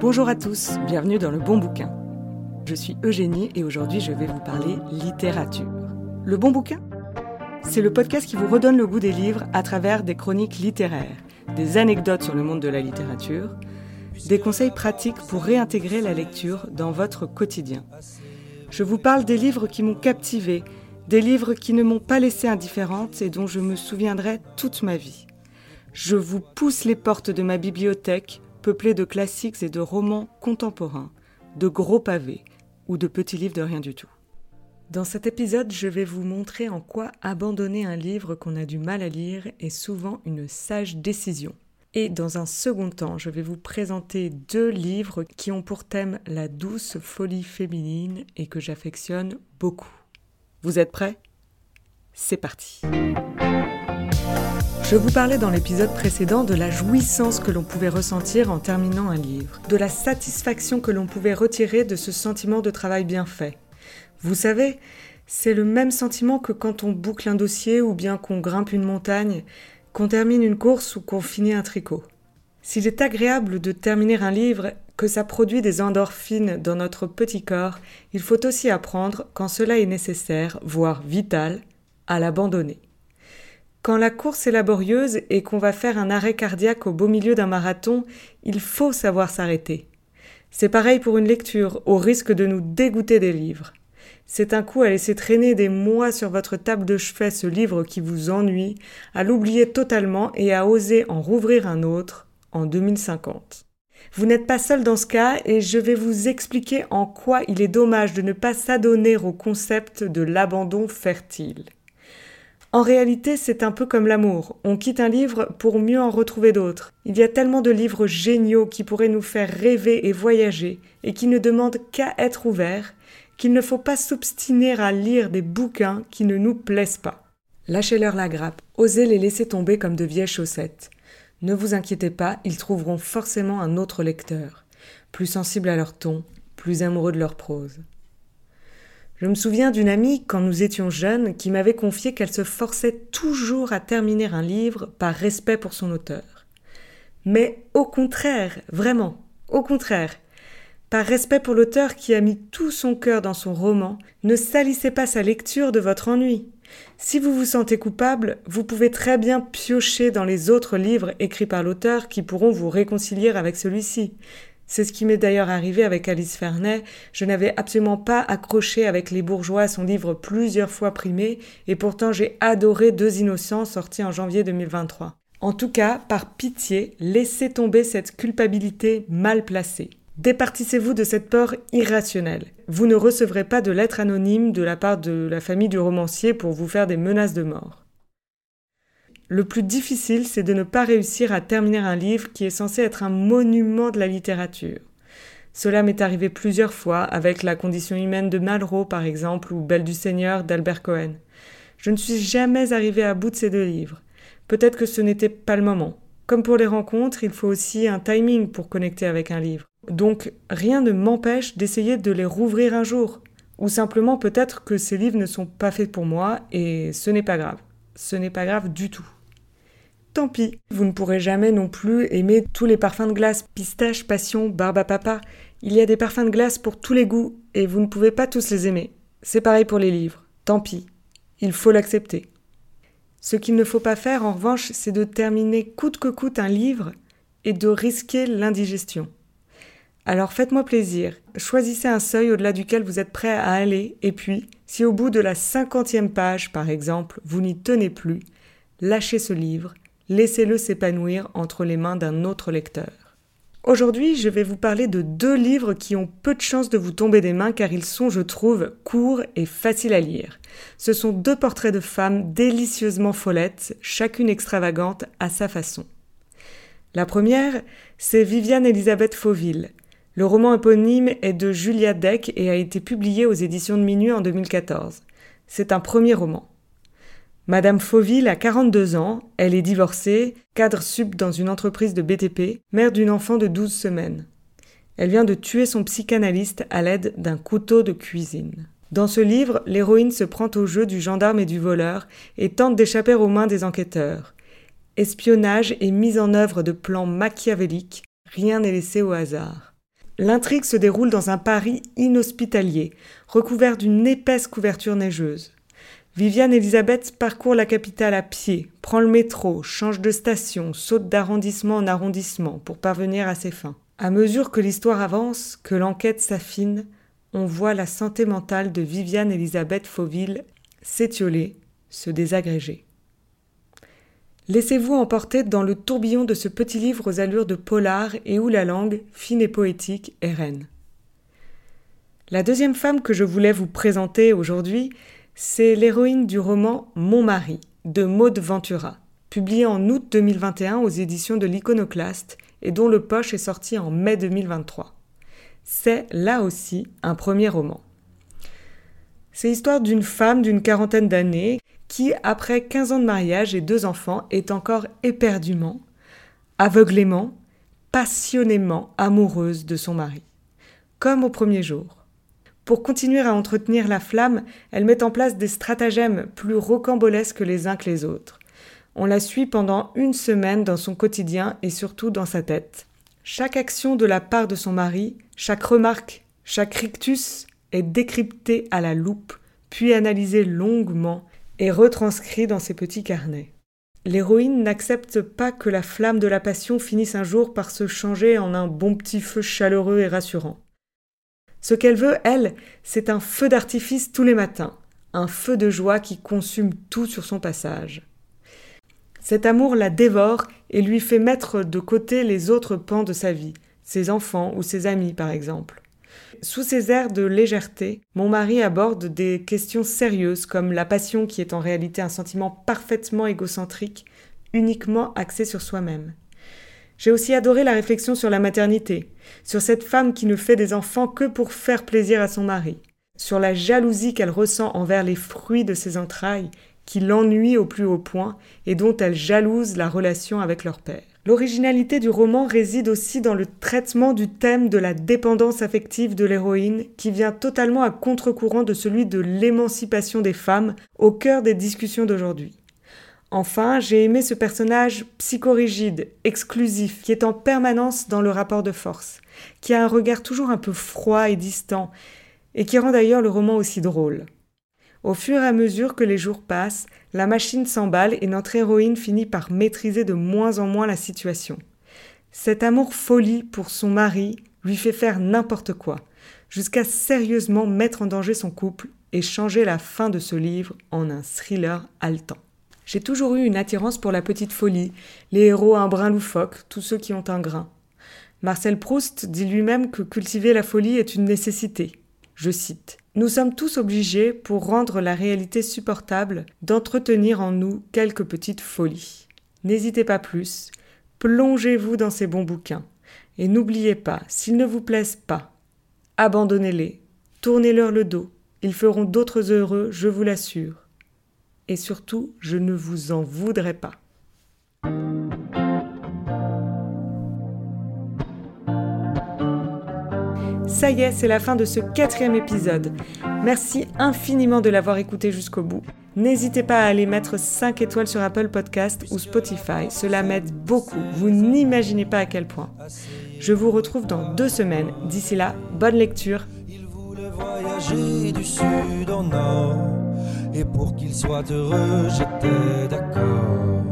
Bonjour à tous, bienvenue dans le bon bouquin. Je suis Eugénie et aujourd'hui je vais vous parler littérature. Le bon bouquin? C'est le podcast qui vous redonne le goût des livres à travers des chroniques littéraires, des anecdotes sur le monde de la littérature, des conseils pratiques pour réintégrer la lecture dans votre quotidien. Je vous parle des livres qui m'ont captivé, des livres qui ne m'ont pas laissé indifférente et dont je me souviendrai toute ma vie. Je vous pousse les portes de ma bibliothèque peuplé de classiques et de romans contemporains, de gros pavés ou de petits livres de rien du tout. Dans cet épisode, je vais vous montrer en quoi abandonner un livre qu'on a du mal à lire est souvent une sage décision. Et dans un second temps, je vais vous présenter deux livres qui ont pour thème la douce folie féminine et que j'affectionne beaucoup. Vous êtes prêts? C'est parti. Je vous parlais dans l'épisode précédent de la jouissance que l'on pouvait ressentir en terminant un livre, de la satisfaction que l'on pouvait retirer de ce sentiment de travail bien fait. Vous savez, c'est le même sentiment que quand on boucle un dossier ou bien qu'on grimpe une montagne, qu'on termine une course ou qu'on finit un tricot. S'il est agréable de terminer un livre, que ça produit des endorphines dans notre petit corps, il faut aussi apprendre, quand cela est nécessaire, voire vital, à l'abandonner. Quand la course est laborieuse et qu'on va faire un arrêt cardiaque au beau milieu d'un marathon, il faut savoir s'arrêter. C'est pareil pour une lecture, au risque de nous dégoûter des livres. C'est un coup à laisser traîner des mois sur votre table de chevet ce livre qui vous ennuie, à l'oublier totalement et à oser en rouvrir un autre en 2050. Vous n'êtes pas seul dans ce cas et je vais vous expliquer en quoi il est dommage de ne pas s'adonner au concept de l'abandon fertile. En réalité, c'est un peu comme l'amour. On quitte un livre pour mieux en retrouver d'autres. Il y a tellement de livres géniaux qui pourraient nous faire rêver et voyager, et qui ne demandent qu'à être ouverts, qu'il ne faut pas s'obstiner à lire des bouquins qui ne nous plaisent pas. Lâchez-leur la grappe, osez les laisser tomber comme de vieilles chaussettes. Ne vous inquiétez pas, ils trouveront forcément un autre lecteur, plus sensible à leur ton, plus amoureux de leur prose. Je me souviens d'une amie, quand nous étions jeunes, qui m'avait confié qu'elle se forçait toujours à terminer un livre par respect pour son auteur. Mais au contraire, vraiment, au contraire, par respect pour l'auteur qui a mis tout son cœur dans son roman, ne salissez pas sa lecture de votre ennui. Si vous vous sentez coupable, vous pouvez très bien piocher dans les autres livres écrits par l'auteur qui pourront vous réconcilier avec celui-ci. C'est ce qui m'est d'ailleurs arrivé avec Alice Ferney. Je n'avais absolument pas accroché avec Les Bourgeois, son livre plusieurs fois primé, et pourtant j'ai adoré Deux Innocents, sorti en janvier 2023. En tout cas, par pitié, laissez tomber cette culpabilité mal placée. Départissez-vous de cette peur irrationnelle. Vous ne recevrez pas de lettres anonymes de la part de la famille du romancier pour vous faire des menaces de mort. Le plus difficile, c'est de ne pas réussir à terminer un livre qui est censé être un monument de la littérature. Cela m'est arrivé plusieurs fois avec La condition humaine de Malraux, par exemple, ou Belle du Seigneur d'Albert Cohen. Je ne suis jamais arrivé à bout de ces deux livres. Peut-être que ce n'était pas le moment. Comme pour les rencontres, il faut aussi un timing pour connecter avec un livre. Donc rien ne m'empêche d'essayer de les rouvrir un jour. Ou simplement peut-être que ces livres ne sont pas faits pour moi et ce n'est pas grave. Ce n'est pas grave du tout tant pis. Vous ne pourrez jamais non plus aimer tous les parfums de glace, pistache, passion, barbe à papa. Il y a des parfums de glace pour tous les goûts, et vous ne pouvez pas tous les aimer. C'est pareil pour les livres. Tant pis. Il faut l'accepter. Ce qu'il ne faut pas faire, en revanche, c'est de terminer coûte que coûte un livre et de risquer l'indigestion. Alors faites-moi plaisir, choisissez un seuil au-delà duquel vous êtes prêt à aller, et puis, si au bout de la cinquantième page, par exemple, vous n'y tenez plus, lâchez ce livre laissez-le s'épanouir entre les mains d'un autre lecteur. Aujourd'hui, je vais vous parler de deux livres qui ont peu de chances de vous tomber des mains car ils sont, je trouve, courts et faciles à lire. Ce sont deux portraits de femmes délicieusement follettes, chacune extravagante à sa façon. La première, c'est Viviane Elisabeth Fauville. Le roman éponyme est de Julia Deck et a été publié aux éditions de Minuit en 2014. C'est un premier roman. Madame Fauville a 42 ans, elle est divorcée, cadre sub dans une entreprise de BTP, mère d'une enfant de 12 semaines. Elle vient de tuer son psychanalyste à l'aide d'un couteau de cuisine. Dans ce livre, l'héroïne se prend au jeu du gendarme et du voleur et tente d'échapper aux mains des enquêteurs. Espionnage et mise en œuvre de plans machiavéliques, rien n'est laissé au hasard. L'intrigue se déroule dans un Paris inhospitalier, recouvert d'une épaisse couverture neigeuse. Viviane Elisabeth parcourt la capitale à pied, prend le métro, change de station, saute d'arrondissement en arrondissement pour parvenir à ses fins. À mesure que l'histoire avance, que l'enquête s'affine, on voit la santé mentale de Viviane Elisabeth Fauville s'étioler, se désagréger. Laissez-vous emporter dans le tourbillon de ce petit livre aux allures de polar et où la langue, fine et poétique, est reine. La deuxième femme que je voulais vous présenter aujourd'hui, c'est l'héroïne du roman Mon mari de Maude Ventura, publié en août 2021 aux éditions de l'Iconoclaste et dont le poche est sorti en mai 2023. C'est là aussi un premier roman. C'est l'histoire d'une femme d'une quarantaine d'années qui, après 15 ans de mariage et deux enfants, est encore éperdument, aveuglément, passionnément amoureuse de son mari. Comme au premier jour. Pour continuer à entretenir la flamme, elle met en place des stratagèmes plus rocambolesques les uns que les autres. On la suit pendant une semaine dans son quotidien et surtout dans sa tête. Chaque action de la part de son mari, chaque remarque, chaque rictus est décryptée à la loupe, puis analysée longuement et retranscrit dans ses petits carnets. L'héroïne n'accepte pas que la flamme de la passion finisse un jour par se changer en un bon petit feu chaleureux et rassurant. Ce qu'elle veut, elle, c'est un feu d'artifice tous les matins, un feu de joie qui consume tout sur son passage. Cet amour la dévore et lui fait mettre de côté les autres pans de sa vie, ses enfants ou ses amis par exemple. Sous ces airs de légèreté, mon mari aborde des questions sérieuses comme la passion qui est en réalité un sentiment parfaitement égocentrique, uniquement axé sur soi-même. J'ai aussi adoré la réflexion sur la maternité, sur cette femme qui ne fait des enfants que pour faire plaisir à son mari, sur la jalousie qu'elle ressent envers les fruits de ses entrailles, qui l'ennuient au plus haut point et dont elle jalouse la relation avec leur père. L'originalité du roman réside aussi dans le traitement du thème de la dépendance affective de l'héroïne, qui vient totalement à contre-courant de celui de l'émancipation des femmes au cœur des discussions d'aujourd'hui. Enfin, j'ai aimé ce personnage psychorigide, exclusif, qui est en permanence dans le rapport de force, qui a un regard toujours un peu froid et distant, et qui rend d'ailleurs le roman aussi drôle. Au fur et à mesure que les jours passent, la machine s'emballe et notre héroïne finit par maîtriser de moins en moins la situation. Cet amour folie pour son mari lui fait faire n'importe quoi, jusqu'à sérieusement mettre en danger son couple et changer la fin de ce livre en un thriller haletant. J'ai toujours eu une attirance pour la petite folie, les héros un brin loufoque, tous ceux qui ont un grain. Marcel Proust dit lui-même que cultiver la folie est une nécessité. Je cite Nous sommes tous obligés, pour rendre la réalité supportable, d'entretenir en nous quelques petites folies. N'hésitez pas plus, plongez-vous dans ces bons bouquins. Et n'oubliez pas, s'ils ne vous plaisent pas, abandonnez-les, tournez-leur le dos, ils feront d'autres heureux, je vous l'assure et surtout, je ne vous en voudrais pas. Ça y est, c'est la fin de ce quatrième épisode. Merci infiniment de l'avoir écouté jusqu'au bout. N'hésitez pas à aller mettre 5 étoiles sur Apple Podcast ou Spotify, cela m'aide beaucoup, vous n'imaginez pas à quel point. Je vous retrouve dans deux semaines. D'ici là, bonne lecture. du sud au nord. Et pour qu'il soit heureux, j'étais d'accord.